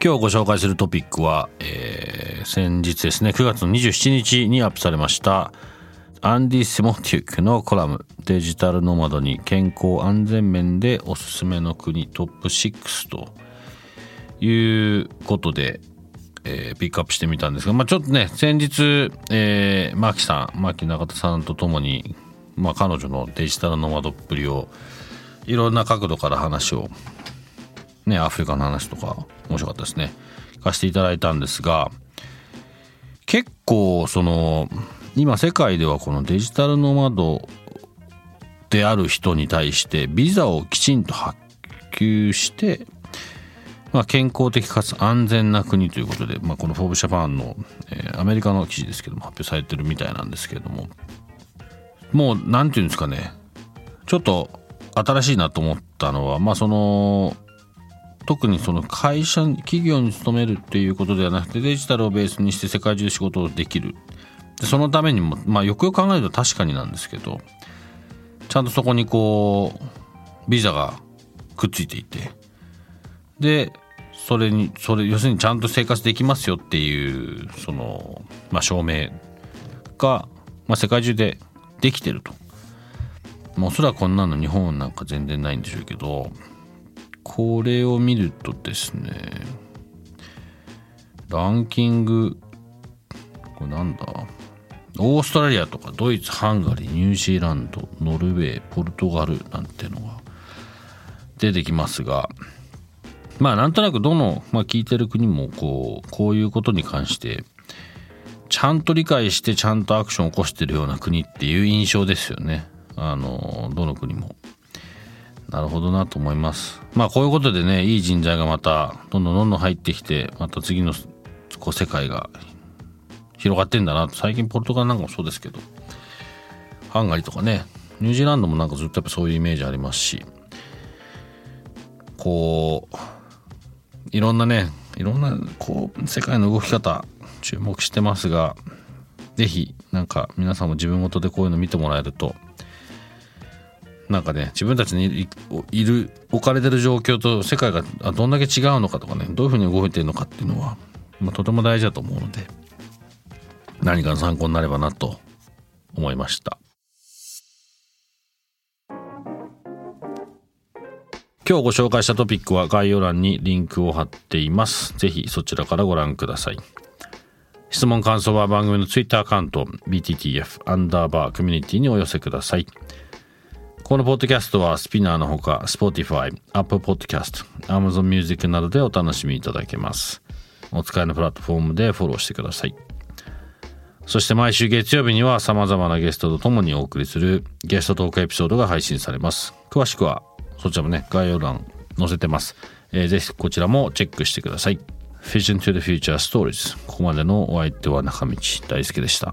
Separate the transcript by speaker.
Speaker 1: 今日ご紹介するトピックは、えー、先日ですね9月の27日にアップされましたアンディ・シモティックのコラムデジタルノマドに健康安全面でおすすめの国トップ6ということで、えー、ピックアップしてみたんですが、まあ、ちょっとね先日、えー、マキさん牧中田さんとともに、まあ、彼女のデジタルノマドっぷりをいろんな角度から話をね、アフリカの話とか面白かったですね。貸していただいたんですが、結構その、今世界ではこのデジタルノマドである人に対してビザをきちんと発給して、まあ、健康的かつ安全な国ということで、まあ、この「フォーブ・ジャパンの」えー、アメリカの記事ですけども発表されてるみたいなんですけれどももう何て言うんですかねちょっと新しいなと思ったのはまあその特にその会社企業に勤めるっていうことではなくてデジタルをベースにして世界中で仕事をできるでそのためにもまあよくよく考えると確かになんですけどちゃんとそこにこうビザがくっついていてでそれにそれ要するにちゃんと生活できますよっていうその、まあ、証明が、まあ、世界中でできてると。まあ、おそらくこんなの日本なんか全然ないんでしょうけどこれを見るとですねランキングこれなんだ？オーストラリアとかドイツハンガリーニュージーランドノルウェーポルトガルなんてのが出てきますがまあなんとなくどの、まあ、聞いてる国もこうこういうことに関してちゃんと理解してちゃんとアクションを起こしてるような国っていう印象ですよねあのどの国も。なるほどなと思います。まあこういうことでね、いい人材がまたどんどんどんどん入ってきて、また次のこう世界が広がってんだな。最近ポルトガルなんかもそうですけど、ハンガリーとかね、ニュージーランドもなんかずっとやっぱそういうイメージありますし、こう、いろんなね、いろんなこう世界の動き方注目してますが、是非なんか皆さんも自分ごとでこういうの見てもらえるとなんかね自分たちにいる置かれてる状況と世界がどんだけ違うのかとかねどういうふうに動いてるのかっていうのは、まあ、とても大事だと思うので何かの参考になればなと思いました。今日ご紹介したトピックは概要欄にリンクを貼っています。ぜひそちらからご覧ください。質問感想は番組のツイッターアカウント BTTF アンダーバーコミュニティにお寄せください。このポッドキャストはスピナーのほか Spotify、Apple Podcast、Amazon Music などでお楽しみいただけます。お使いのプラットフォームでフォローしてください。そして毎週月曜日には様々なゲストと共にお送りするゲストトークエピソードが配信されます。詳しくはそちらもね、概要欄載せてます。えー、ぜひこちらもチェックしてください。Vision to the Future Stories ここまでのお相手は中道大輔でした。